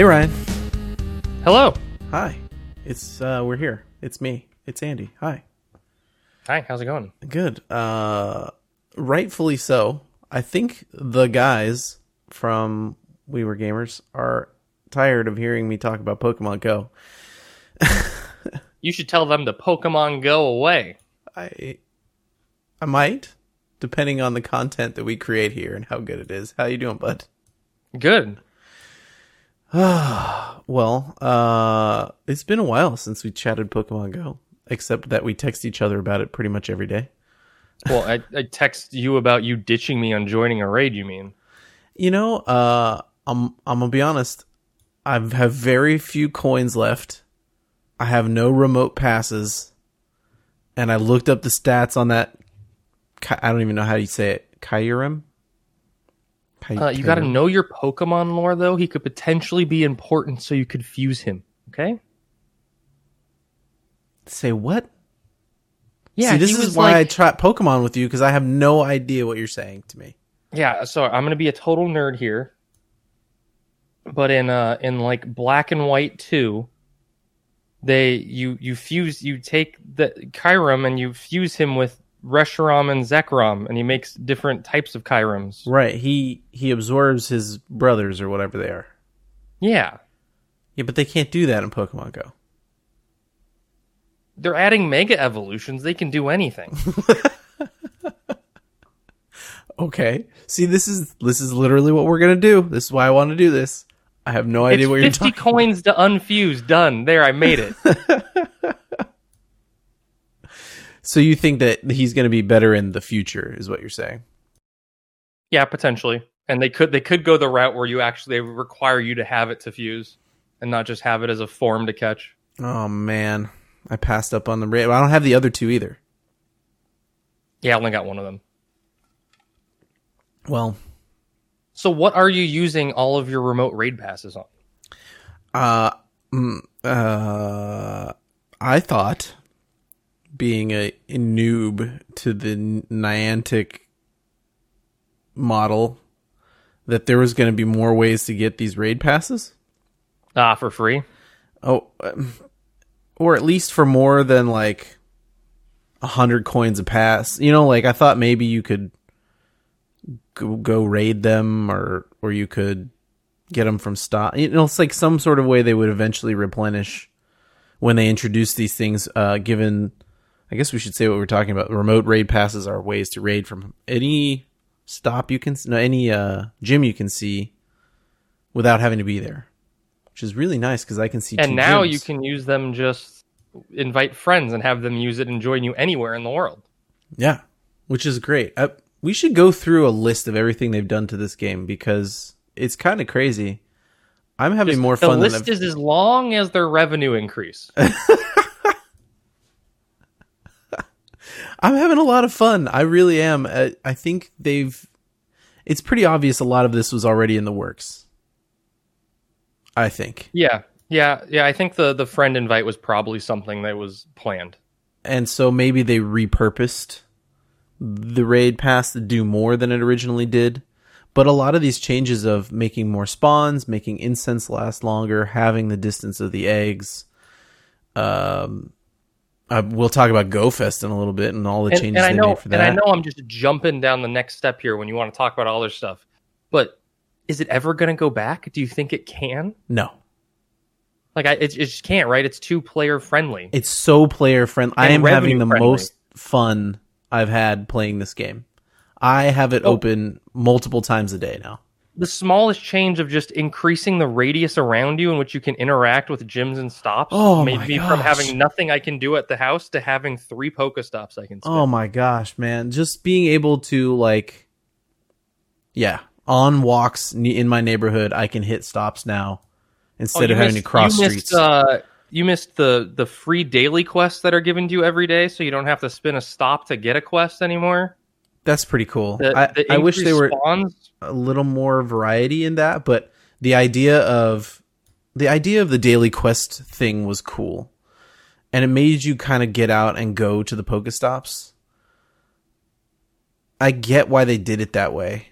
Hey Ryan. Hello. Hi. It's uh we're here. It's me. It's Andy. Hi. Hi, how's it going? Good. Uh rightfully so. I think the guys from We Were Gamers are tired of hearing me talk about Pokemon Go. You should tell them to Pokemon Go away. I I might, depending on the content that we create here and how good it is. How you doing, bud? Good. Well, uh it's been a while since we chatted Pokemon Go, except that we text each other about it pretty much every day. Well, I, I text you about you ditching me on joining a raid, you mean? You know, uh, I'm I'm gonna be honest. I have very few coins left. I have no remote passes, and I looked up the stats on that. I don't even know how you say it. Kyurem. Uh, you got to know your Pokemon lore, though. He could potentially be important, so you could fuse him. Okay? say what? Yeah, See, this is why I trap Pokemon with you because I have no idea what you're saying to me. yeah. So I'm gonna be a total nerd here, but in uh in like Black and White two, they you you fuse you take the Kyurem and you fuse him with Reshiram and Zekrom, and he makes different types of Kyurems. Right? He he absorbs his brothers or whatever they are. Yeah, Yeah, but they can't do that in Pokemon Go. they're adding mega evolutions. They can do anything. Okay. See, this is this is literally what we're gonna do. This is why I want to do this. I have no idea it's what you're 50 talking. coins to unfuse. Done. There, I made it. So you think that he's gonna be better in the future, is what you're saying? yeah, potentially. And they could they could go the route where you actually require you to have it to fuse, and not just have it as a form to catch. Oh man, I passed up on the rate. I don't have the other two either. Yeah, I only got one of them. Well, So, what are you using all of your remote raid passes on? uh, mm, uh, I thought being a, a noob to the Niantic model that there was going to be more ways to get these raid passes. Ah, for free. Oh, um, or at least for more than like a hundred coins a pass. You know, like I thought maybe you could go, go raid them, or or you could get them from stock. You know, it's like some sort of way they would eventually replenish when they introduce these things. Uh, given, I guess we should say what we're talking about. Remote raid passes are ways to raid from any stop you can, no, any uh gym you can see without having to be there which is really nice because I can see. And now gyms. you can use them just invite friends and have them use it and join you anywhere in the world. yeah, which is great. Uh, we should go through a list of everything they've done to this game because it's kind of crazy. I'm having more the fun the list is as long as their revenue increase. I'm having a lot of fun. I really am. Uh, I think they've. It's pretty obvious a lot of this was already in the works. I think. yeah, yeah, yeah. I think the the friend invite was probably something that was planned. and so maybe they repurposed the raid pass to do more than it originally did. But a lot of these changes of making more spawns, making incense last longer, having the distance of the eggs. Um, uh, we'll talk about GoFest in a little bit and all the And, changes and I they know, made for and I know I'm just jumping down the next step here when you want to talk about all this stuff. But is it ever going to go back? Do you think it can? No, Like, I, it, it just can't, right? It's too player friendly. it's so player friendly. I am having the revenue-friendly. most fun I've had playing this game. I have it Oh. open multiple times a day now. The smallest change of just increasing the radius around you in which you can interact with gyms and stops Oh made me from having nothing I can do at the house to having three Pokestops I can spin. Oh my gosh, man. Just being able to like yeah, on walks in my neighborhood, I can hit stops now Oh, instead you of having to cross you streets. Missed, uh, you missed the the free daily quests that are given to you every day, so you don't have to spin a stop to get a quest anymore. That's pretty cool. The, I, the I wish they increased were spawns. a little more variety in that, but the idea of the idea of the daily quest thing was cool. And it made you kind of get out and go to the Pokestops. I get why they did it that way.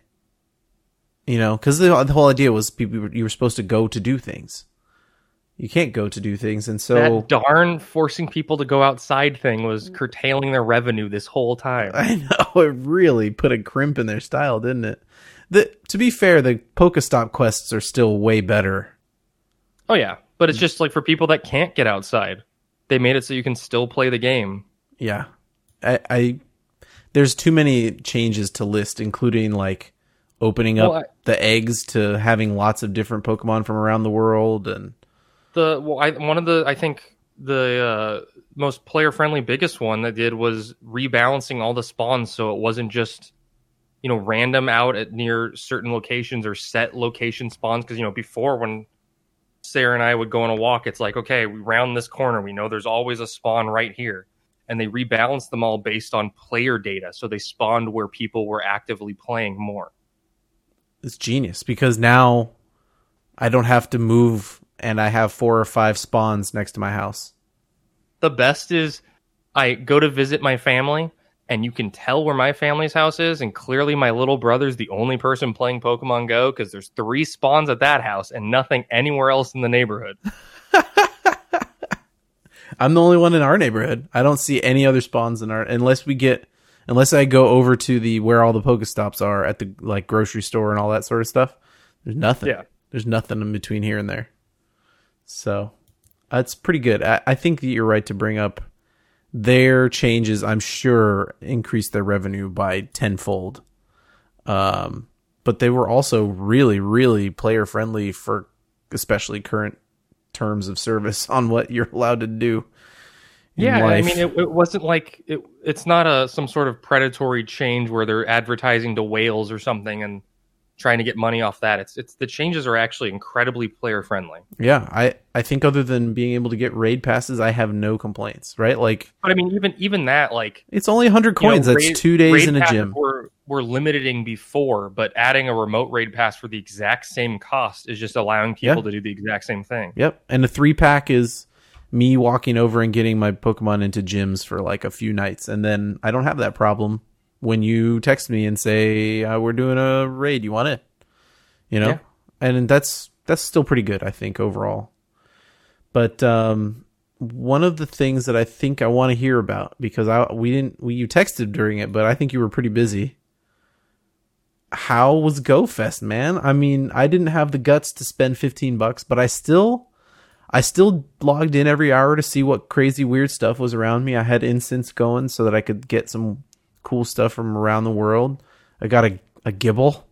You know, because the, the whole idea was people you were supposed to go to do things. You can't go to do things, and so that darn forcing people to go outside thing was curtailing their revenue this whole time. I know it really put a crimp in their style, didn't it? The to be fair, the Pokestop quests are still way better. Oh yeah, but it's just like for people that can't get outside, they made it so you can still play the game. Yeah, I, I there's too many changes to list, including like opening up Well, I- the eggs to having lots of different Pokemon from around the world, and The well, I, one of the I think the uh, most player friendly biggest one that did was rebalancing all the spawns so it wasn't just you know random out at near certain locations or set location spawns. Because you know before when Sarah and I would go on a walk it's like okay we round this corner. We know there's always a spawn right here. And they rebalanced them all based on player data. So they spawned where people were actively playing more. It's genius because now I don't have to move, and I have four or five spawns next to my house. the best is I go to visit my family and you can tell where my family's house is and clearly my little brother's the only person playing Pokemon Go because there's three spawns at that house and nothing anywhere else in the neighborhood. I'm the only one in our neighborhood. I don't see any other spawns in our unless we get unless I go over to the where all the Pokestops are at the like grocery store and all that sort of stuff. There's nothing. Yeah. There's nothing in between here and there. So that's pretty good. I, I think that you're right to bring up their changes. I'm sure increased their revenue by tenfold. Um, but they were also really, really player friendly for especially current terms of service on what you're allowed to do. Yeah, I mean it, it wasn't like it, it's not a some sort of predatory change where they're advertising to whales or something and trying to get money off that. It's it's the changes are actually incredibly player friendly. yeah, I I think other than being able to get raid passes, I have no complaints. Right, like But I mean even even that like it's only 100 you know, coins. That's two days raid in a gym. Were, were limiting before, but adding a remote raid pass for the exact same cost is just allowing people Yeah. to do the exact same thing. Yep, and the three pack is me walking over and getting my Pokemon into gyms for like a few nights, and then I don't have that problem when you text me and say uh, we're doing a raid. You want it? You know, Yeah. and that's that's still pretty good, I think overall. But um, one of the things that I think I want to hear about because I we didn't we you texted during it, but I think you were pretty busy. How was GoFest, man? I mean, I didn't have the guts to spend 15 bucks, but I still I still logged in every hour to see what crazy weird stuff was around me. I had incense going so that I could get some cool stuff from around the world. I got a a Gible.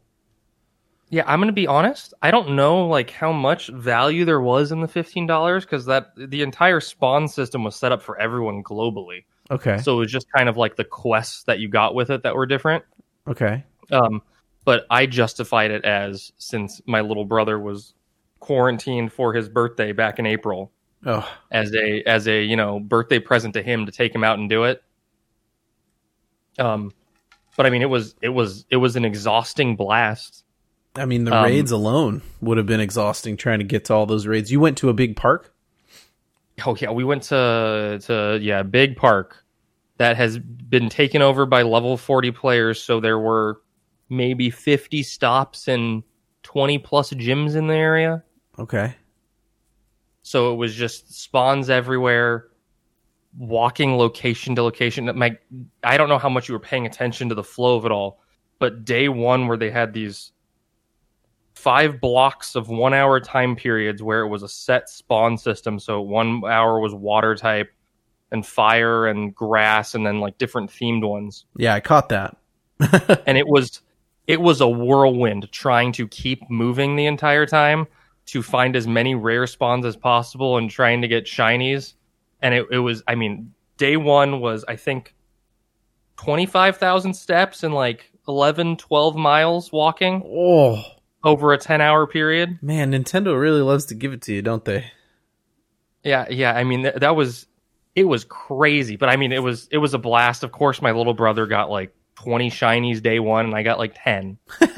Yeah, I'm gonna be honest. I don't know like how much value there was in the fifteen dollars because that the entire spawn system was set up for everyone globally. Okay. So it was just kind of like the quests that you got with it that were different. okay. Um, but I justified it as since my little brother was quarantined for his birthday back in April Oh, as a as a you know birthday present to him to take him out and do it. Um, but I mean it was it was it was an exhausting blast. I mean the Um, raids alone would have been exhausting trying to get to all those raids. You went to a big park? Oh yeah, we went to to yeah big park that has been taken over by level forty players. So there were maybe fifty stops and twenty plus gyms in the area. Okay. So it was just spawns everywhere, walking location to location. My, I don't know how much you were paying attention to the flow of it all, but day one where they had these five blocks of one hour time periods where it was a set spawn system. So one hour was water type and fire and grass and then like different themed ones. Yeah, I caught that. And it was it was a whirlwind trying to keep moving the entire time to find as many rare spawns as possible and trying to get shinies. And it, it was I mean, day one was I think twenty five thousand steps and like 11, 12 miles walking Oh, over a ten hour period. man, Nintendo really loves to give it to you, don't they? Yeah, yeah. I mean, th- that was it was crazy, but I mean, it was it was a blast. Of course, my little brother got like twenty shinies day one, and I got like ten.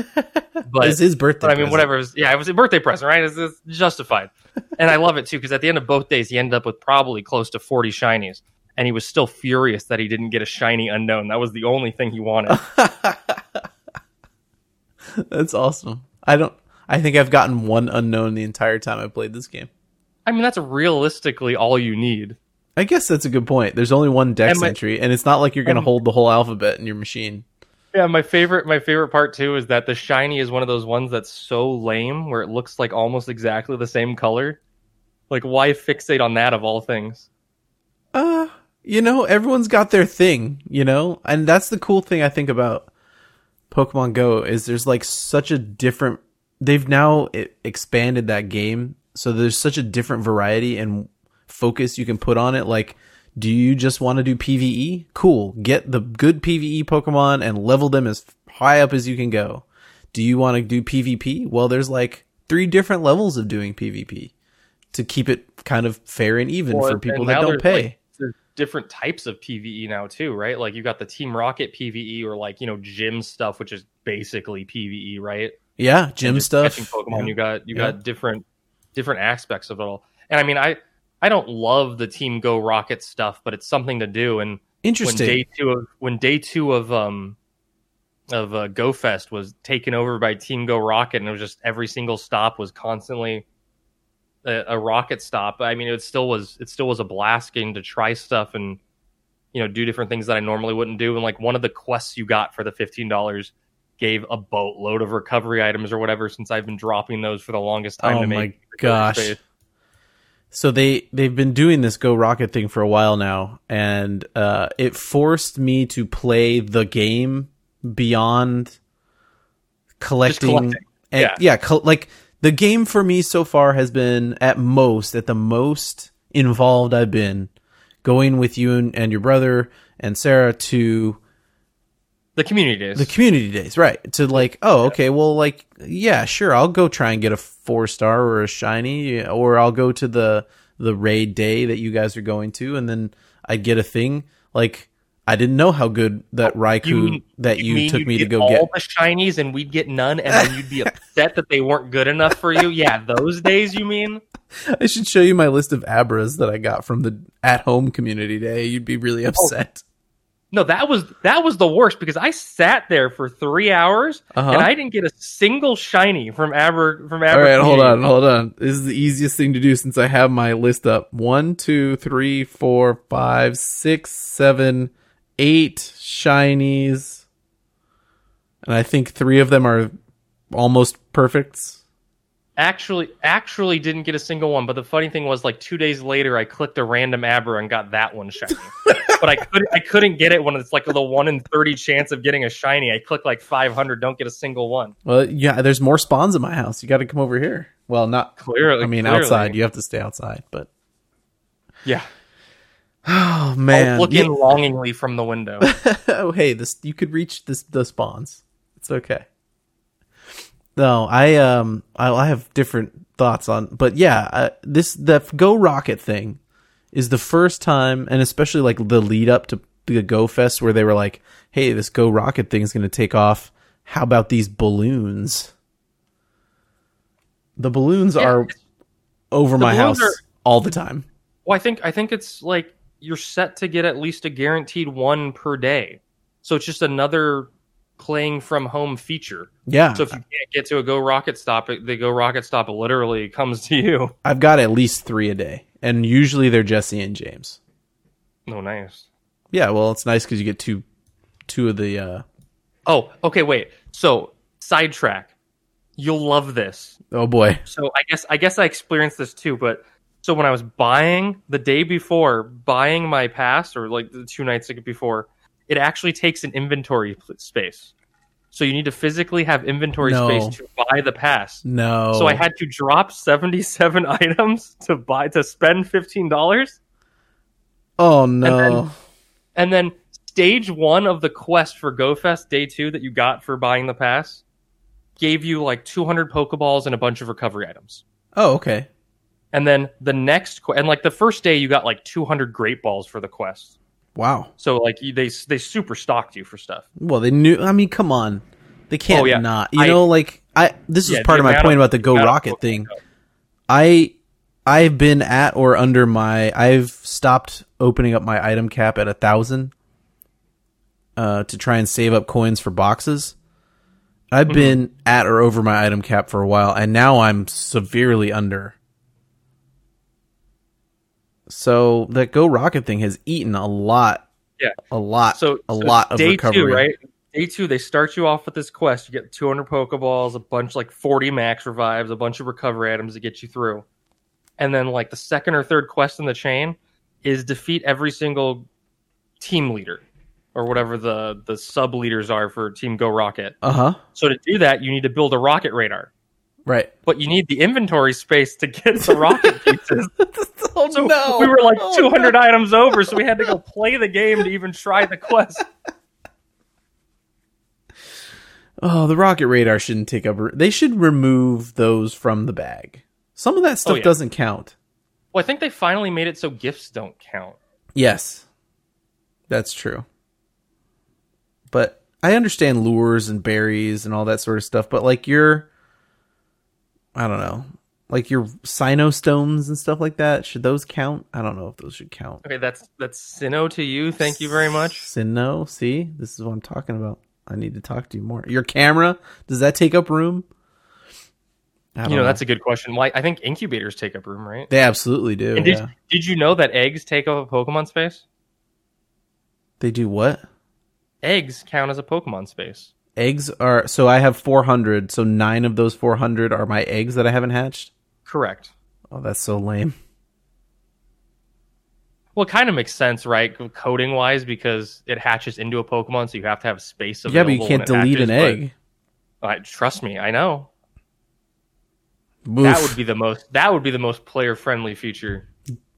But it's his birthday. but I mean, present. whatever. It was, yeah, it was a birthday present, right? It's, it's justified, and I love it too because at the end of both days, he ended up with probably close to forty shinies, and he was still furious that he didn't get a shiny Unown. That was the only thing he wanted. That's awesome. I don't. I think I've gotten one Unown the entire time I played this game. I mean, that's realistically all you need. I guess that's a good point. There's only one dex And my- entry, and it's not like you're going to um, and- hold the whole alphabet in your machine. Yeah, my favorite my favorite part too is that the shiny is one of those ones that's so lame where it looks like almost exactly the same color. Like why fixate on that of all things? Uh, you know, everyone's got their thing, you know? And that's the cool thing I think about Pokemon Go is there's like such a different they've now expanded that game so there's such a different variety and focus you can put on it like do you just want to do PvE? Cool. Get the good PvE Pokemon and level them as high up as you can go. Do you want to do PvP? Well, there's like three different levels of doing PvP to keep it kind of fair and even Well, for people that don't pay. like, there's different types of PVE now too, right? Like you got the Team Rocket PVE or like, you know, gym stuff which is basically PVE, right? Yeah, gym stuff. Pokemon. Yeah. You got you Yeah. got different different aspects of it all. And I mean, I I don't love the Team Go Rocket stuff, but it's something to do. And when day two of when day two of um of uh, Go Fest was taken over by Team Go Rocket, and it was just every single stop was constantly a, a rocket stop. I mean, it still was it still was a blast getting to try stuff and you know do different things that I normally wouldn't do. And like one of the quests you got for the fifteen dollars gave a boatload of recovery items or whatever. Since I've been dropping those for the longest time Oh to my make gosh. space. So they they've been doing this Go Rocket thing for a while now, and uh, it forced me to play the game beyond collecting. collecting. And, Yeah. yeah, col- like the game for me so far has been at most at the most involved I've been going with you and, and your brother and Sarah to The community days. the community days, right? To like, oh, okay, well, like, yeah, sure, I'll go try and get a four star or a shiny, or I'll go to the the raid day that you guys are going to, and then I'd get a thing. Like, I didn't know how good that oh, Raikou You- that you, mean took me to go all get. All the shinies and we'd get none, and then you'd be upset that they weren't good enough for you. Yeah, those days you mean? I should show you my list of Abras that I got from the at home community day. You'd be really Oh, upset. No, that was that was the worst because I sat there for three hours Uh-huh. and I didn't get a single shiny from Abra from Abra. All right, hold on, hold on. This is the easiest thing to do since I have my list up. One, two, three, four, five, six, seven, eight shinies, and I think three of them are almost perfects. Actually, actually didn't get a single one. But the funny thing was, like two days later, I clicked a random Abra and got that one shiny. but I couldn't, I couldn't get it when it's like the one in thirty chance of getting a shiny. I click like five hundred, don't get a single one. Well, yeah, there's more spawns in my house. You got to come over here. Well, not Clearly, I mean, clearly. outside. You have to stay outside, but Yeah, oh man, look Yeah. in longingly from the window. oh hey this you could reach this the spawns it's okay no i um i, I have different thoughts on but yeah uh, this the go rocket thing is the first time and especially like the lead up to the go fest where they were like hey this go rocket thing is going to take off. How about these balloons? The balloons Yeah, are over my house are- all the time. Well, I think I think it's like you're set to get at least a guaranteed one per day. So it's just another playing from home feature. yeah So if you can't get to a Go Rocket Stop, it- the Go Rocket Stop literally comes to you. i've got at least three a day and usually they're jesse and james Oh, nice. Yeah, well, it's nice because you get two, two of the. uh Oh, okay, wait. So sidetrack. You'll love this. Oh boy, So I guess I guess I experienced this too, but so when I was buying the day before buying my pass or like the two nights before, it actually takes an inventory pl- space. So you need to physically have inventory No. space to buy the pass. no. So I had to drop 77 items to buy to spend $15 Oh no. and then stage 1 of the quest for GoFest day 2 that you got for buying the pass gave you like 200 pokeballs and a bunch of recovery items. oh okay. And then the next, and like the first day, you got like 200 great balls for the quest. Wow. So like they they super stocked you for stuff. Well, they knew. I mean, come on. They can't Oh, yeah. not. You I- know, like I. This is Yeah, part of my point of- about the Go amount of Rocket thing. I. I've been at or under my. I've stopped opening up my item cap at a thousand. Uh, to try and save up coins for boxes, I've been at or over my item cap for a while, and now I'm severely under. So that Go Rocket thing has eaten a lot. Yeah. a lot. So a so lot of day recovery. two, right? Day two, they start you off with this quest. You get 200 Pokeballs, a bunch like 40 max revives, a bunch of recovery items to get you through, and then like the second or third quest in the chain is defeat every single team leader or whatever the the sub leaders are for Team Go Rocket. Uh huh. So to do that, you need to build a rocket radar, Right. but you need the inventory space to get the rocket pieces. oh So no! we were like Oh, 200 no. items over, so we had to go play the game to even try the quest. Oh, the rocket radar shouldn't take up. They should remove those from the bag. Some of that oh, stuff Oh, yeah. doesn't count. Well, I think they finally made it so gifts don't count. Yes, that's true. But I understand lures and berries and all that sort of stuff. But like your, I don't know, like your Sino stones and stuff like that. Should those count? I don't know if those should count. Okay, that's that's Sinnoh to you. Thank you very much. Sino, see, this is what I'm talking about. I need to talk to you more. Your camera does that take up room? You know, that's a good question. Why? I think incubators take up room, right? they absolutely do. And did yeah. did you know that eggs take up a Pokemon space? They do what? Eggs count as a Pokemon space. Eggs are so I have 400. So nine of those 400 are my eggs that I haven't hatched. Correct. Oh, that's so lame. Well, it kind of makes sense, right? Coding wise, because it hatches into a Pokemon, so you have to have space Yeah, but you can't when it delete an egg. but- I- trust me, I know. That would be the most. That would be the most player friendly feature.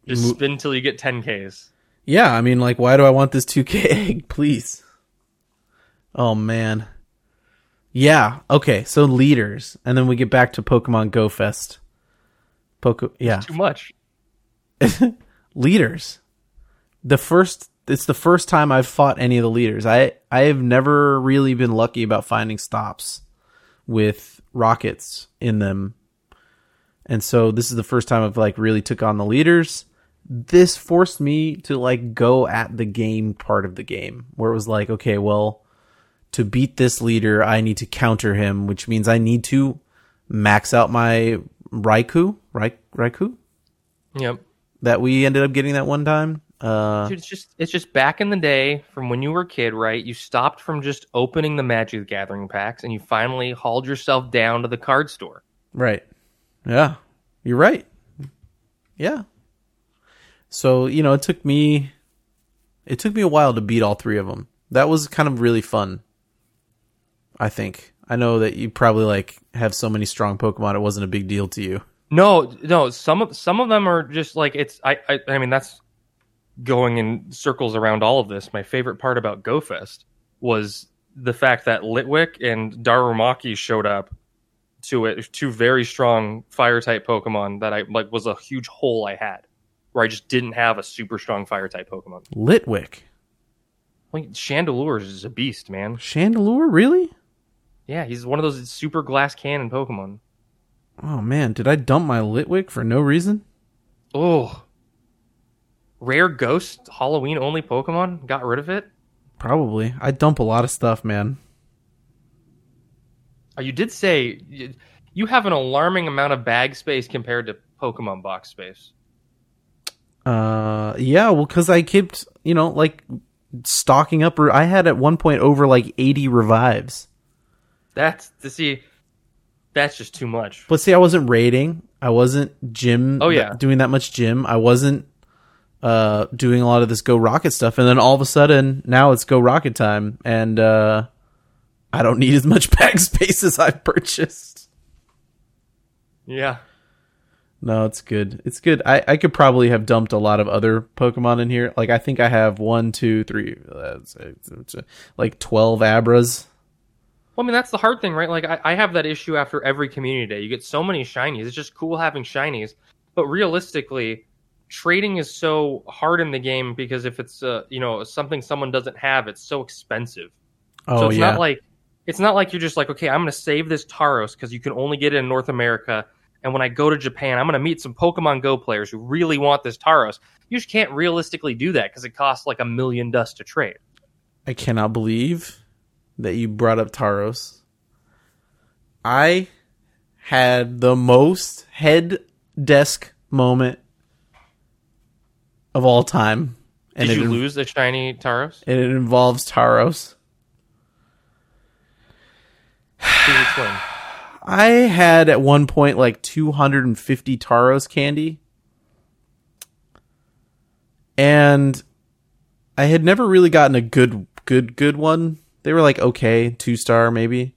Just Mo- spin until you get 10ks. Yeah, I mean, like, why do I want this 2K egg? Please. Oh man. Yeah. Okay. So leaders, and then we get back to Pokemon Go Fest. Poke. Yeah. Too much. leaders. The first. It's the first time I've fought any of the leaders. I I have never really been lucky about finding stops with rockets in them, and so this is the first time I've like really took on the leaders. This forced me to like go at the game part of the game where it was like, okay, well, to beat this leader, I need to counter him, which means I need to max out my Raikou, Rai- Raikou Yep. that we ended up getting that one time. Uh, Dude, it's just it's just back in the day from when you were a kid, right? You stopped from just opening the Magic the Gathering packs and you finally hauled yourself down to the card store. right. Yeah. You're right. Yeah. So, you know, it took me it took me a while to beat all three of them. That was kind of really fun. I think. I know that you probably like have so many strong Pokemon it wasn't a big deal to you. No, no, some of some of them are just like it's I I, I mean that's going in circles around all of this. My favorite part about GoFest was the fact that Litwick and Darumaka showed up to it two very strong fire type Pokemon that I like was a huge hole I had where I just didn't have a super strong fire type Pokemon. Litwick. Like Chandelure is a beast, man. Chandelure, really? Yeah, he's one of those super glass cannon Pokemon. Oh man, did I dump my Litwick for no reason? Oh, rare ghost Halloween only Pokemon. Got rid of it. Probably. I dump a lot of stuff, man. Oh, you did say you- have an alarming amount of bag space compared to Pokemon box space. Uh, yeah, well, because I kept, you know, like stocking up. I had at one point over like eighty revives. That's to see. That's just too much. But see, I wasn't raiding. I wasn't gym. Oh, yeah. doing that much gym. I wasn't uh doing a lot of this go rocket stuff. And then all of a sudden, now it's go rocket time, and uh I don't need as much bag space as I've purchased. Yeah. No, it's good. It's good. I, I could probably have dumped a lot of other Pokemon in here. Like I think I have one, two, three, uh, like twelve Abras. Well, I mean, that's the hard thing, right? Like, I, I have that issue after every community day. You get so many shinies. It's just cool having shinies. But realistically, trading is so hard in the game because if it's, uh, you know, something someone doesn't have, it's so expensive. Oh so it's yeah, not like it's not like you're just like, okay, I'm going to save this Tauros because you can only get it in North America. And when I go to Japan, I'm going to meet some Pokemon Go players who really want this Tauros. You just can't realistically do that because it costs like a million dust to trade. I cannot believe that you brought up Tauros. I had the most head desk moment of all time. Did you lose the shiny Tauros? And it involves Tauros. I had at one point like 250 Tauros candy. And I had never really gotten a good good good one. They were like okay, 2 star maybe.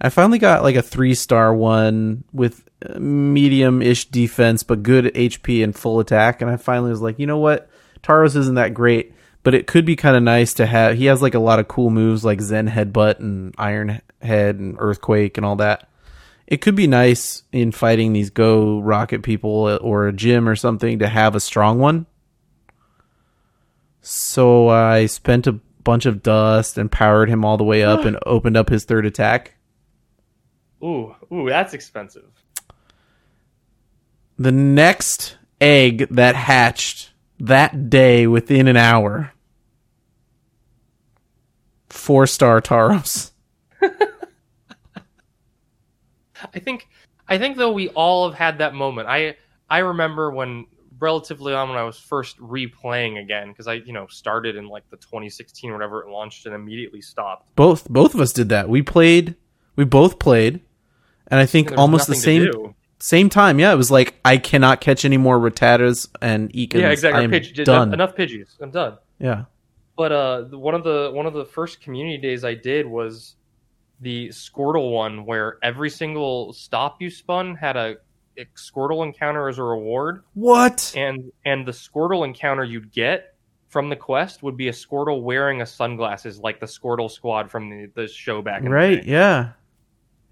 I finally got like a 3 star one with uh, medium-ish defense but good HP and full attack and I finally was like, "You know what? Tauros isn't that great, but it could be kind of nice to have. He has like a lot of cool moves like Zen Headbutt and Iron Head and Earthquake and all that. It could be nice in fighting these Go Rocket people uh, or a gym or something to have a strong one. So uh, I spent a bunch of dust and powered him all the way up and opened up his third attack. Ooh, ooh, that's expensive. The next egg that hatched that day within an hour. Four star Tauros. I think I think though we all have had that moment. I I remember when relatively on when I was first replaying again because I you know started in like the 2016 or whatever it launched and immediately stopped. Both both of us did that. We played we both played and I think was almost the same same time. Yeah, it was like I cannot catch any more Rattatas and Ekans. Yeah, exactly. I'm Pidge, done. Enough Pidgeys. I'm done. Yeah. But uh, one of the one of the first community days I did was the Squirtle one, where every single stop you spun had a Squirtle encounter as a reward, What? and and the Squirtle encounter you'd get from the quest would be a Squirtle wearing a sunglasses, like the Squirtle squad from the, the show back in the Right, yeah.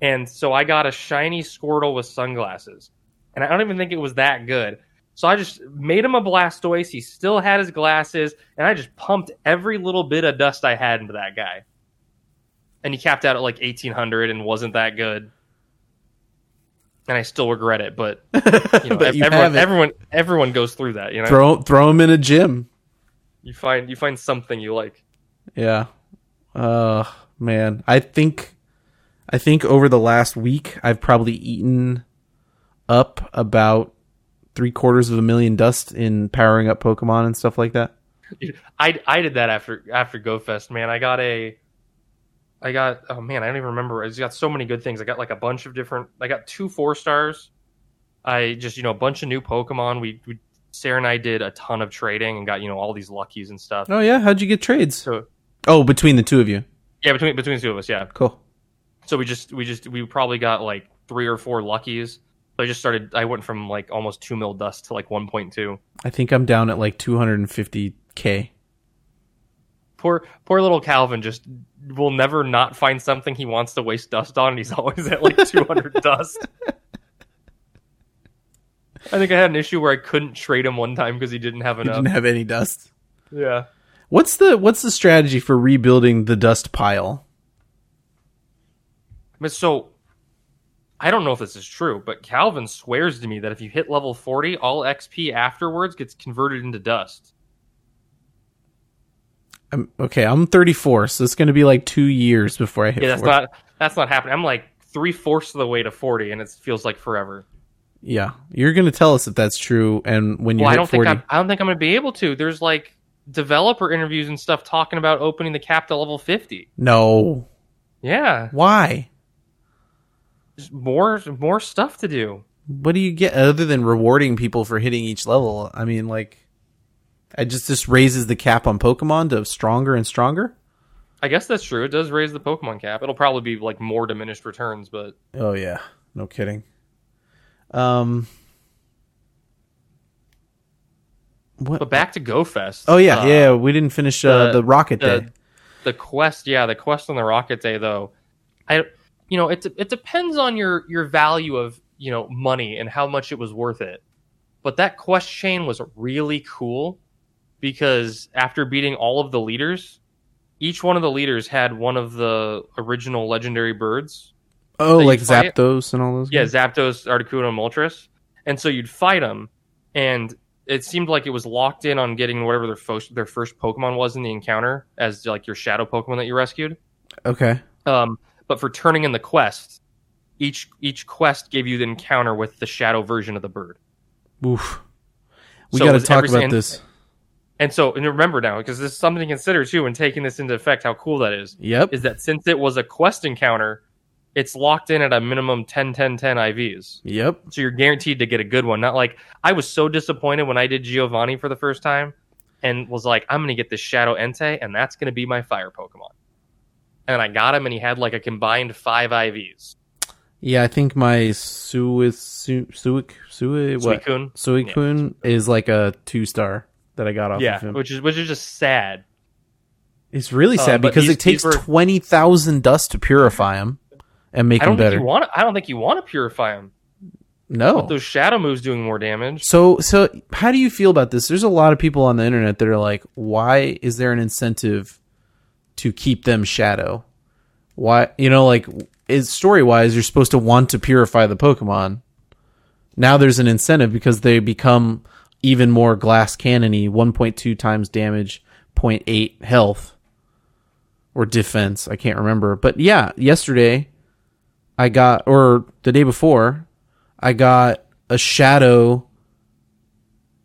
And so I got a shiny Squirtle with sunglasses, and I don't even think it was that good. So I just made him a Blastoise. He still had his glasses, and I just pumped every little bit of dust I had into that guy. And he capped out at like eighteen hundred and wasn't that good. And I still regret it, but you know, But you everyone, everyone, everyone goes through that. You know, Throw throw him in a gym. you find you find something you like. Yeah. Uh man, I think I think over the last week I've probably eaten up about three quarters of a million dust in powering up Pokemon and stuff like that. I I did that after after GoFest, man. I got a I got oh man, I don't even remember. I just got so many good things. I got like a bunch of different I got two four stars. I just, you know, a bunch of new Pokemon. We, we Sarah and I did a ton of trading and got, you know, all these luckies and stuff. Oh yeah, how'd you get trades? So Oh, between the two of you. yeah, between between the two of us, yeah. Cool. So we just we just we probably got like three or four luckies. So I just started I went from like almost two mil dust to like one point two. I think I'm down at like 250k. Poor poor little Calvin just will never not find something he wants to waste dust on, and he's always at like 200 dust. I think I had an issue where I couldn't trade him one time because he didn't have enough. didn't have any dust. Yeah. What's the what's the strategy for rebuilding the dust pile? So I don't know if this is true, but Calvin swears to me that if you hit level 40, all XP afterwards gets converted into dust. I'm, okay, I'm 34, so it's going to be like two years before I hit. Yeah, that's 40. not that's not happening. I'm like three fourths of the way to 40, and it feels like forever. Yeah, you're going to tell us if that's true, and when you Well, I don't 40, think I'm, I don't think I'm going to be able to. There's like developer interviews and stuff talking about opening the cap to level 50. no, Yeah, why? There's more more stuff to do. What do you get other than rewarding people for hitting each level? I mean, like, it just just raises the cap on Pokemon to stronger and stronger. I guess that's true. It does raise the Pokemon cap. It'll probably be like more diminished returns, but Oh yeah, no kidding. Um, what? but back to GoFest. Oh yeah, Uh, yeah. We didn't finish uh, the, the- rocket the, day. the quest yeah the quest on the rocket day though i you know it, it depends on your your value of you know money and how much it was worth it but that quest chain was really cool because after beating all of the leaders each one of the leaders had one of the original legendary birds Oh, like Zapdos and all those. yeah guys? zapdos articuno and moltres and so you'd fight them and it seemed like it was locked in on getting whatever their first their first pokemon was in the encounter as like your shadow pokemon that you rescued Okay. um, but for turning in the quest, each each quest gave you the encounter with the shadow version of the bird. Oof. We So got to talk about sin- this. And so, and remember now, because this is something to consider too when taking this into effect, how cool that is. Yep. Is that since it was a quest encounter, it's locked in at a minimum 10, 10, 10 IVs. Yep. So you're guaranteed to get a good one. Not like I was so disappointed when I did Giovanni for the first time and was like, I'm going to get this Shadow Entei, and that's going to be my fire Pokemon. And I got him, and he had like a combined five IVs. Yeah, I think my Suic Suic Suic what Suicune? Suicune is like a two star that I got off Yeah, of him. which is which is just sad. It's really Uh, sad because it takes were- twenty thousand dust to purify them and make I them better. you want. I don't think you want to purify him. no. Those shadow moves doing more damage. So so how do you feel about this? There's a lot of people on the internet that are like, why is there an incentive to keep them shadow? Why you know, like is story wise you're supposed to want to purify the Pokemon. Now there's an incentive because they become even more glass cannony, one point two times damage, 0.8 health. Or defense, I can't remember. But yeah, yesterday I got or the day before, I got a shadow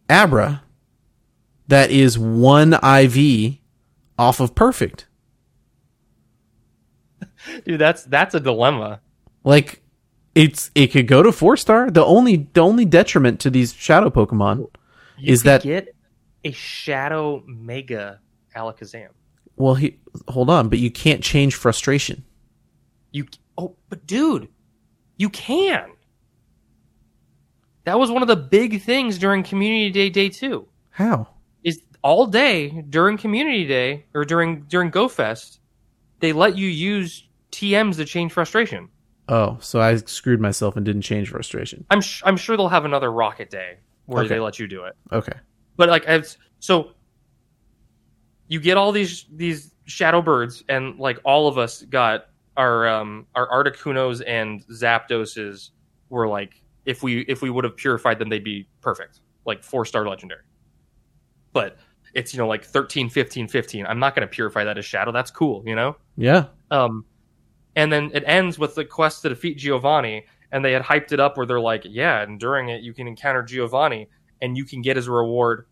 Abra that is one IV off of perfect. Dude, that's that's a dilemma. Like it's it could go to four star. The only the only detriment to these shadow Pokemon You is that get a shadow mega Alakazam? well he hold on, but you can't change frustration. You oh, but dude, you can. That was one of the big things during Community Day Day Two. How? Is all day during Community Day or during during GoFest, they let you use TMs to change frustration. Oh, so I screwed myself and didn't change frustration. I'm sh- I'm sure they'll have another Rocket Day where Okay. they let you do it. Okay. But like, it's, so you get all these these shadow birds, and like all of us got our um our Articunos and Zapdoses were like if we if we would have purified them, they'd be perfect, like four star legendary. But it's you know like 13, 15, 15. I'm not going to purify that as shadow. That's cool, you know. Yeah. Um, and then it ends with the quest to defeat Giovanni, and they had hyped it up where they're like, yeah, and during it you can encounter Giovanni, and you can get as a reward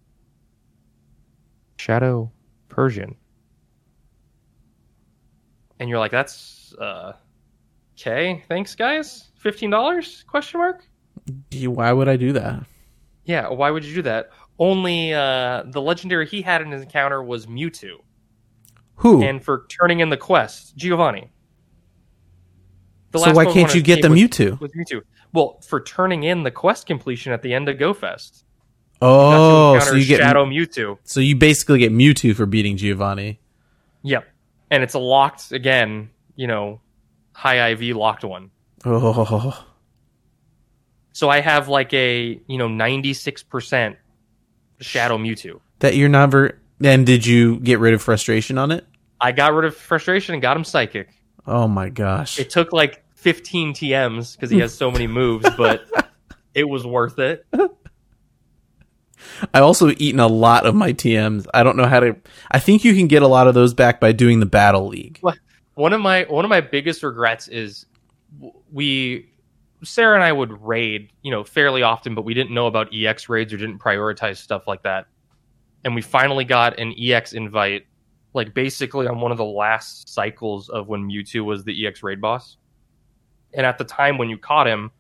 Shadow Persian. And you're like, that's uh, okay. Thanks, guys. Fifteen dollars? Question mark. Why would I do that? Yeah. Why would you do that? Only uh, the legendary he had in his encounter was Mewtwo, Who? and for turning in the quest, Giovanni. The so why can't you get the Mewtwo? with Mewtwo. Well, for turning in the quest completion at the end of GoFest. Oh, so you get Shadow Mewtwo. so you basically get Mewtwo for beating Giovanni. Yep. And it's a locked again, you know, high IV locked one. Oh, So I have like a, you know, 96% Shadow Mewtwo. that you're never. And did you get rid of frustration on it? I got rid of frustration and got him psychic. Oh my gosh! It took like 15 TMs because he has so many moves, but it was worth it. I also eaten a lot of my TMs. I don't know how to. I think you can get a lot of those back by doing the battle league. One of my one of my biggest regrets is we Sarah and I would raid, you know, fairly often, but we didn't know about EX raids or didn't prioritize stuff like that. And we finally got an EX invite, like basically on one of the last cycles of when Mewtwo was the EX raid boss. And at the time when you caught him,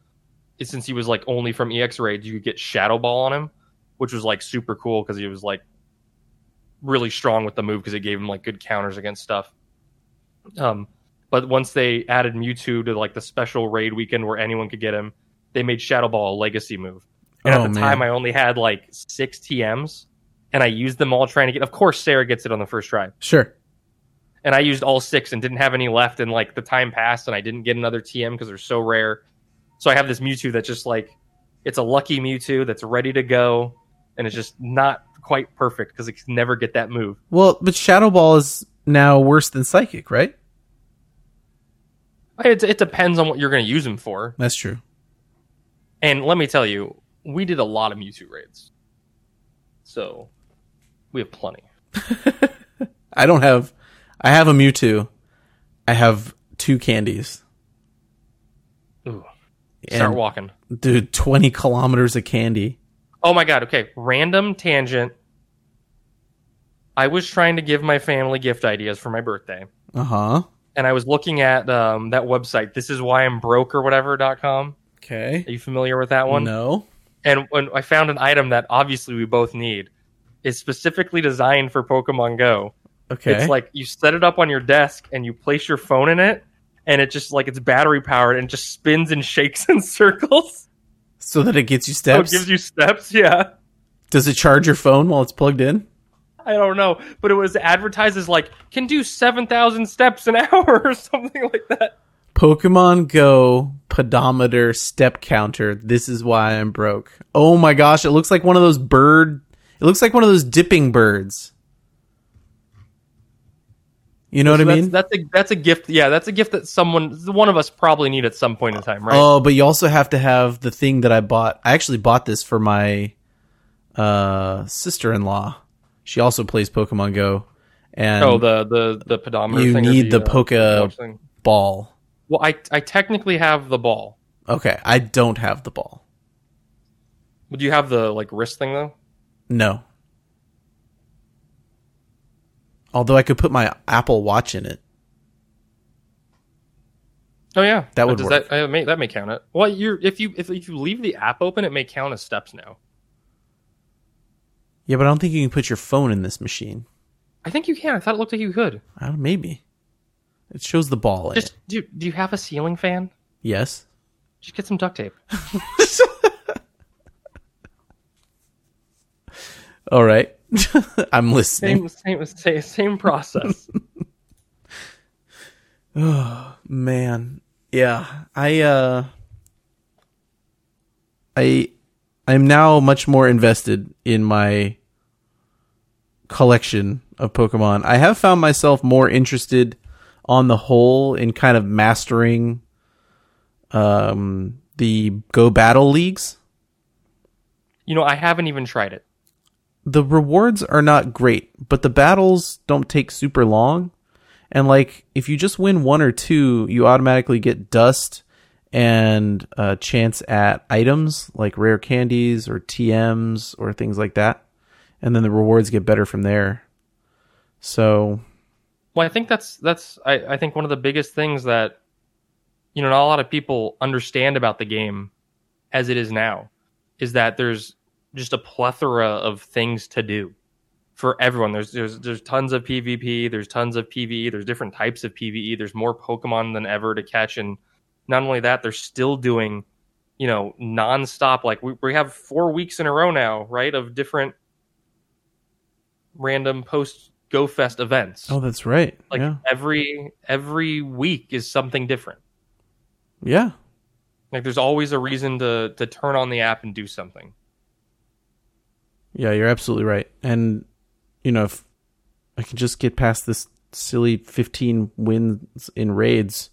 since he was like only from EX raids, you could get Shadow Ball on him, which was like super cool because he was like really strong with the move because it gave him like good counters against stuff. Um, but once they added Mewtwo to like the special raid weekend where anyone could get him, they made Shadow Ball a legacy move. And Oh, at the man. time, I only had like six TMs, and I used them all trying to get. Of course, Sarah gets it on the first try, Sure. and I used all six and didn't have any left. And like the time passed, and I didn't get another TM because they're so rare. So I have this Mewtwo that's just like it's a lucky Mewtwo that's ready to go, and it's just not quite perfect because it can never get that move. Well, but Shadow Ball is now worse than Psychic, right? It, it depends on what you're going to use them for. That's true. And let me tell you, we did a lot of Mewtwo raids. So we have plenty. I don't have. I have a Mewtwo. I have two candies. Ooh. Start And- walking. Dude, 20 kilometers of candy. Oh my god, okay. Random tangent. I was trying to give my family gift ideas for my birthday. Uh huh. And I was looking at um, that website, this is why I'm broke or whatever.com. Okay. Are you familiar with that one? No. And when I found an item that obviously we both need, is specifically designed for Pokemon Go. Okay. It's like you set it up on your desk and you place your phone in it, and it just like it's battery powered and just spins and shakes in circles. so that it gets you So steps. it gives you steps, yeah. Does it charge your phone while it's plugged in? I don't know, but it was advertised as like can do seven thousand steps an hour or something like that. Pokemon Go pedometer step counter. This is why I'm broke. Oh my gosh, it looks like one of those bird. It looks like one of those dipping birds. You know what I that's, mean? That's a that's a gift. Yeah, that's a gift that someone, one of us, probably need at some point in time, right? Oh, but you also have to have the thing that I bought. I actually bought this for my uh, sister-in-law. She also plays Pokemon Go, and oh, the the the pedometer. you need the, uh, Poke watch ball. Well, I I technically have the ball. Okay, I don't have the ball. Would you have the like wrist thing though? No. Although I could put my Apple Watch in it. Oh yeah, That would Does work. That uh, may, that may count it. Well, you're if you if, if you leave the app open, it may count as steps now. Yeah, but I don't think you can put your phone in this machine. I think you can. I thought it looked like you could. I don't maybe. It shows the ball in Just do. Do you have a ceiling fan? Yes. Just get some duct tape. All right. I'm listening. Same same same, same process. Oh man. Yeah. I uh I I'm now much more invested in my collection of Pokemon. I have found myself more interested on the whole in kind of mastering um the Go Battle Leagues. you know, I haven't even tried it. The rewards are not great, but the battles don't take super long. And like if you just win one or two, you automatically get dust and a chance at items like rare candies or TMs or things like that. And then the rewards get better from there. So Well, I think that's that's I, I think one of the biggest things that you know not a lot of people understand about the game as it is now is that there's just a plethora of things to do for everyone. There's there's there's tons of PvP, there's tons of PvE, there's different types of PvE, there's more Pokemon than ever to catch and not only that, they're still doing you know nonstop like we, we have 4 weeks in a row now, right, of different random post Go Fest events Oh, that's right. like yeah. every every week is something different Yeah. like there's always a reason to to turn on the app and do something Yeah, you're absolutely right. And you know, if I can just get past this silly 15 wins in raids,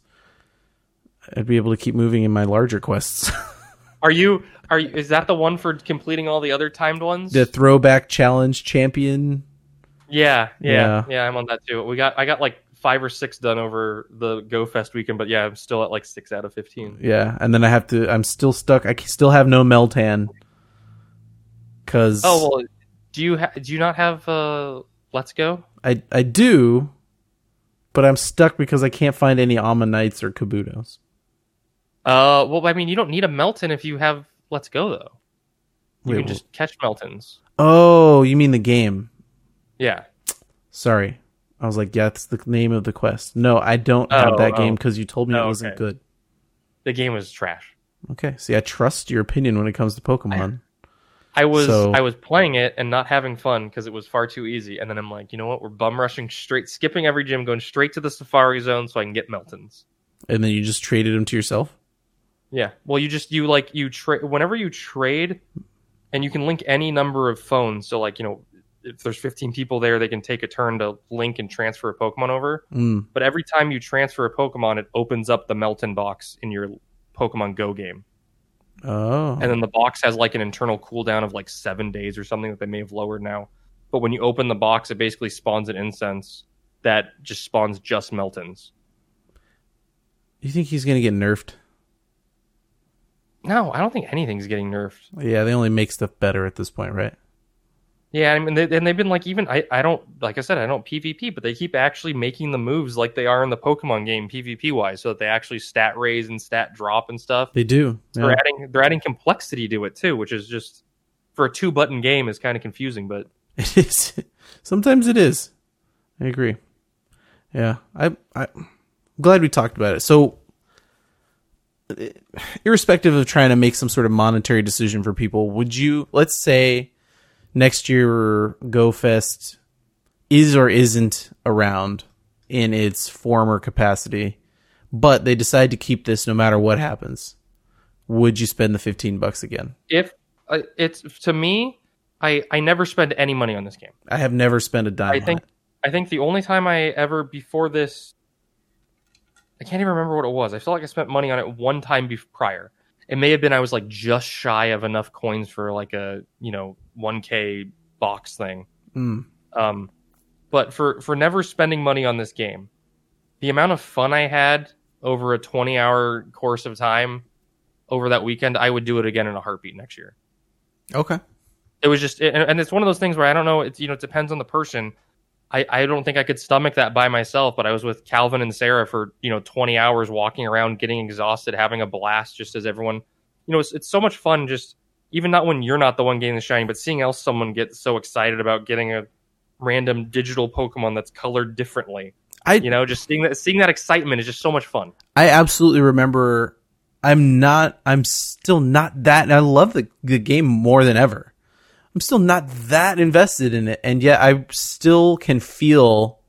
I'd be able to keep moving in my larger quests. are you are you is that the one for completing all the other timed ones the throwback challenge champion. yeah, yeah Yeah. yeah i'm on that too we got i got like five or six done over the go fest weekend but yeah i'm still at like six out of 15 Yeah, and then I have to. I'm still stuck. I still have no Meltan. Cause oh well do you ha- do you not have uh let's go I I do, but I'm stuck because I can't find any Omanytes or Kabutos. uh well i mean you don't need a meltan if you have let's go though you Wait, can just catch meltans Oh, you mean the game? yeah Sorry. I was like, yeah, that's the name of the quest. No, I don't have Oh, that oh. game because you told me it Oh, wasn't okay. good. the game was trash Okay, see, I trust your opinion when it comes to Pokemon. I was So- I was playing it and not having fun because it was far too easy. And then I'm like, you know what? We're bum rushing straight, skipping every gym, going straight to the Safari Zone so I can get Meltans. And then you just traded them to yourself. Yeah. Well, you just you like you trade whenever you trade, and you can link any number of phones. So like you know, if there's 15 people there, they can take a turn to link and transfer a Pokemon over. Mm. But every time you transfer a Pokemon, it opens up the Meltan box in your Pokemon Go game. Oh, and then the box has like an internal cooldown of like seven days or something that they may have lowered now. But when you open the box, it basically spawns an incense that just spawns just Meltans. you think he's gonna get nerfed? No, I don't think anything's getting nerfed. Yeah, they only make stuff better at this point, right? Yeah, I mean, they, and they've been like even I, I don't like I said I don't PvP, but they keep actually making the moves like they are in the Pokemon game PvP wise, so that they actually stat raise and stat drop and stuff. They do. They're adding they're adding complexity to it too, which is just for a two button game is kind of confusing. But It is. Sometimes it is. I agree. Yeah, I, I, I'm glad we talked about it. So, irrespective of trying to make some sort of monetary decision for people, would you, let's say, next year GoFest is or isn't around in its former capacity, but they decide to keep this no matter what happens. Would you spend the fifteen bucks again? if uh, it's to me, I I never spend any money on this game. I have never spent a dime. I on think it. I think the only time I ever before this, I can't even remember what it was. I feel like I spent money on it one time bef- prior. It may have been I was like just shy of enough coins for like a you know 1k box thing. Mm. Um, but for for never spending money on this game, the amount of fun I had over a 20 hour course of time over that weekend, I would do it again in a heartbeat next year Okay. it was just and, it's one of those things where i don't know it's you know it depends on the person I, I don't think i could stomach that by myself but i was with calvin and sarah for you know 20 hours walking around getting exhausted having a blast just as everyone you know it's, it's so much fun just even not when you're not the one getting the shiny but seeing else someone get so excited about getting a random digital pokemon that's colored differently I you know just seeing that seeing that excitement is just so much fun I absolutely remember. I'm not. I'm still not that. And I love the the game more than ever. I'm still not that invested in it, and yet I still can feel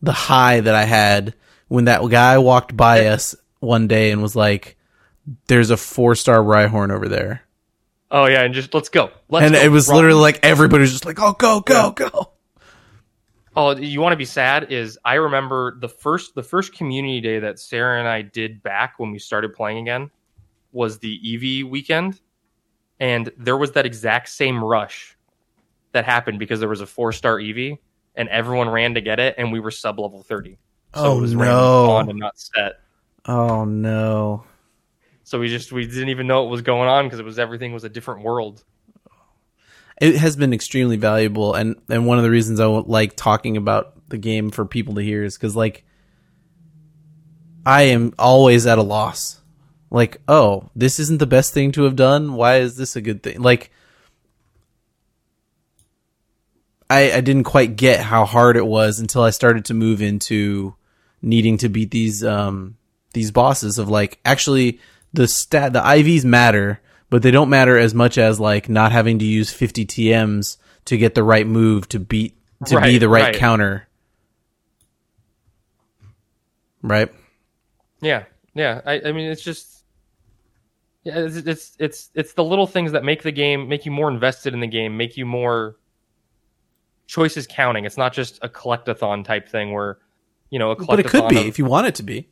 the high that I had when that guy walked by us one day and was like, "There's a four star Rhyhorn over there," oh yeah and just let's go let's and go. it was literally like everybody was just like, "Oh, go, go, go!" Oh, you want to be sad? Is I remember the first the first community day that Sarah and I did back when we started playing again was the Eevee weekend, and there was that exact same rush that happened because there was a four star Eevee, and everyone ran to get it, and we were sub level thirty. So Oh, it was no. spawned and not set. Oh no. So we just we didn't even know what was going on because it was everything was a different world. it has been extremely valuable and and one of the reasons I like talking about the game for people to hear is because like I am always at a loss. Like, oh, this isn't the best thing to have done. Why is this a good thing? Like, I I didn't quite get how hard it was until I started to move into needing to beat these um these bosses of like actually the stat the IVs matter, but they don't matter as much as like not having to use 50 TMs to get the right move to beat to be the right, right. counter. Right? Yeah, yeah. I, I mean, it's just, yeah, it's, it's it's it's the little things that make the game make you more invested in the game, make you more choices counting. It's not just a collectathon type thing where, you know, a collectathon. But it could be of- if you want it to be.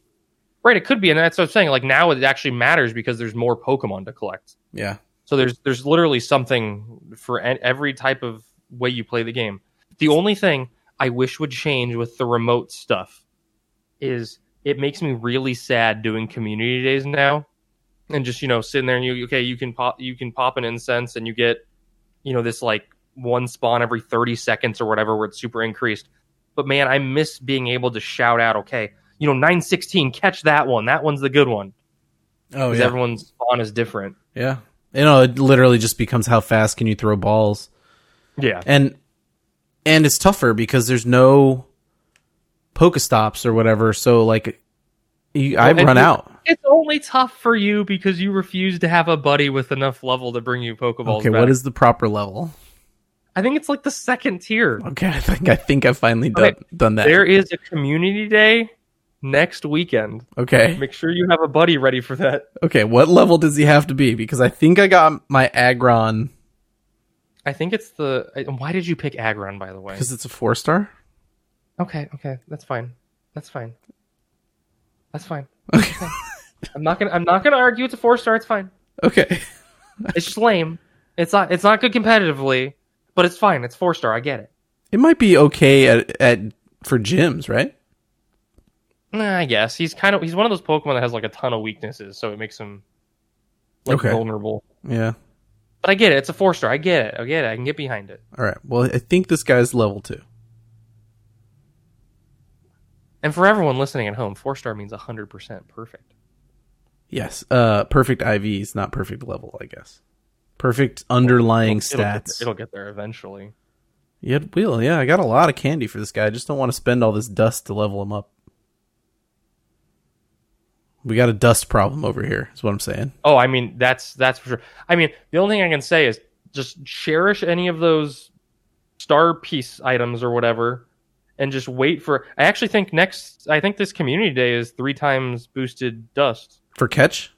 Right. It could be, and that's what I'm saying. Like now, it actually matters because there's more Pokemon to collect. Yeah. So there's there's literally something for every type of way you play the game. The only thing I wish would change with the remote stuff is it makes me really sad doing community days now, and just you know sitting there and you okay you can pop you can pop an incense and you get you know this like one spawn every 30 seconds or whatever where it's super increased. But man, I miss being able to shout out okay you know 916 catch that one that one's the good one Oh because everyone's spawn is different. Yeah. You know, it literally just becomes how fast can you throw balls. Yeah. And and it's tougher because there's no Pokestops or whatever, so like you, I and run out. It's only tough for you because you refuse to have a buddy with enough level to bring you Pokeballs. Okay, back. what is the proper level? I think it's like the second tier. Okay, I think I think I've finally done Okay, done that. There is a community day next weekend. Okay. Make sure you have a buddy ready for that. Okay, what level does he have to be? Because I think I got my Aggron I think it's the. Why did you pick Aggron, by the way? because it's a four star. Okay, okay, that's fine. That's fine. That's fine. Okay. I'm not gonna. I'm not gonna argue. It's a four star. It's fine. okay. It's just lame. It's not. It's not good competitively, but it's fine. It's four star. I get it. It might be okay at at for gyms, right? Nah, I guess he's kind of he's one of those Pokemon that has like a ton of weaknesses, so it makes him like Okay. vulnerable. Yeah. But I get it. It's a four star. I get it. I get it. I can get behind it. All right. Well, I think this guy's level two. And for everyone listening at home, four star means hundred percent perfect. Yes. Uh, perfect IVs, not perfect level, I guess. Perfect underlying It'll get, stats. it'll get there eventually. Yeah, it will. Yeah, I got a lot of candy for this guy. I just don't want to spend all this dust to level him up. We got a dust problem over here. Is what I'm saying. Oh, I mean that's that's for sure. I mean the only thing I can say is just cherish any of those star piece items or whatever, and just wait for. I actually think next. I think this community day is three times boosted dust. For catch.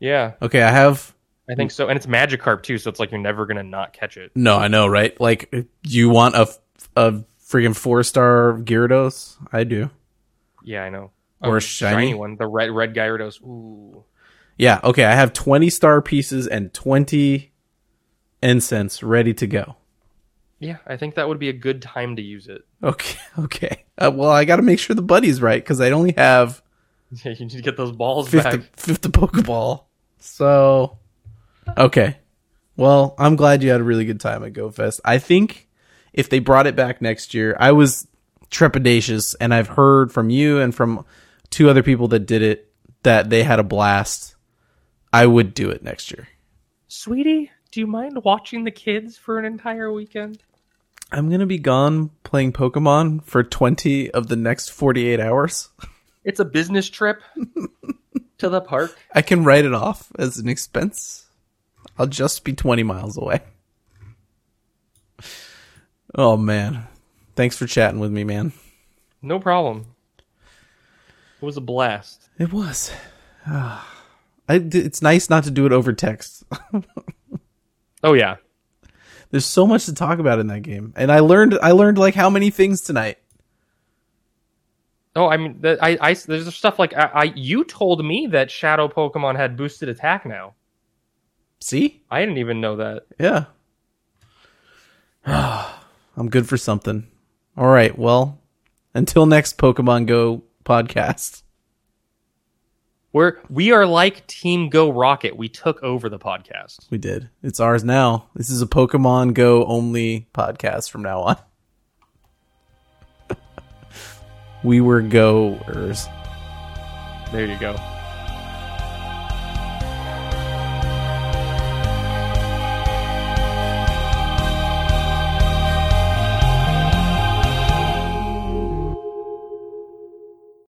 Yeah, Okay, I have. I think so, and it's Magikarp too, so it's like you're never gonna not catch it. No, I know, right? Like, you want a a freaking four star Gyarados? I do. Yeah, I know. Or Oh, a shiny? one, the red red Gyarados. Ooh, Yeah. Okay, I have 20 star pieces and 20 incense ready to go. yeah, I think that would be a good time to use it. Okay. Okay. Uh, well, I got to make sure the buddy's right because I only have Yeah, you need to get those balls fifth back. fifth the Pokeball. So, okay. Well, I'm glad you had a really good time at GoFest. I think if they brought it back next year, I was trepidatious, and I've heard from you and from two other people that did it that they had a blast. I would do it next year. Sweetie, do you mind watching the kids for an entire weekend? I'm gonna be gone playing Pokemon for 20 of the next 48 hours. It's a business trip to the park. I can write it off as an expense. I'll just be 20 miles away. Oh man. Thanks for chatting with me, man. No problem. It was a blast. It was. Ah. I, it's nice not to do it over text. Oh yeah. There's so much to talk about in that game. And I learned I learned like how many things tonight. Oh, I mean, I, I, there's stuff like I, I, you told me that Shadow Pokemon had boosted attack now. See? I didn't even know that. Yeah. I'm good for something. All right. Well, until next Pokemon Go podcast. We're we are like Team Go Rocket. We took over the podcast. We did. It's ours now. This is a Pokemon Go only podcast from now on. we were goers. There you go.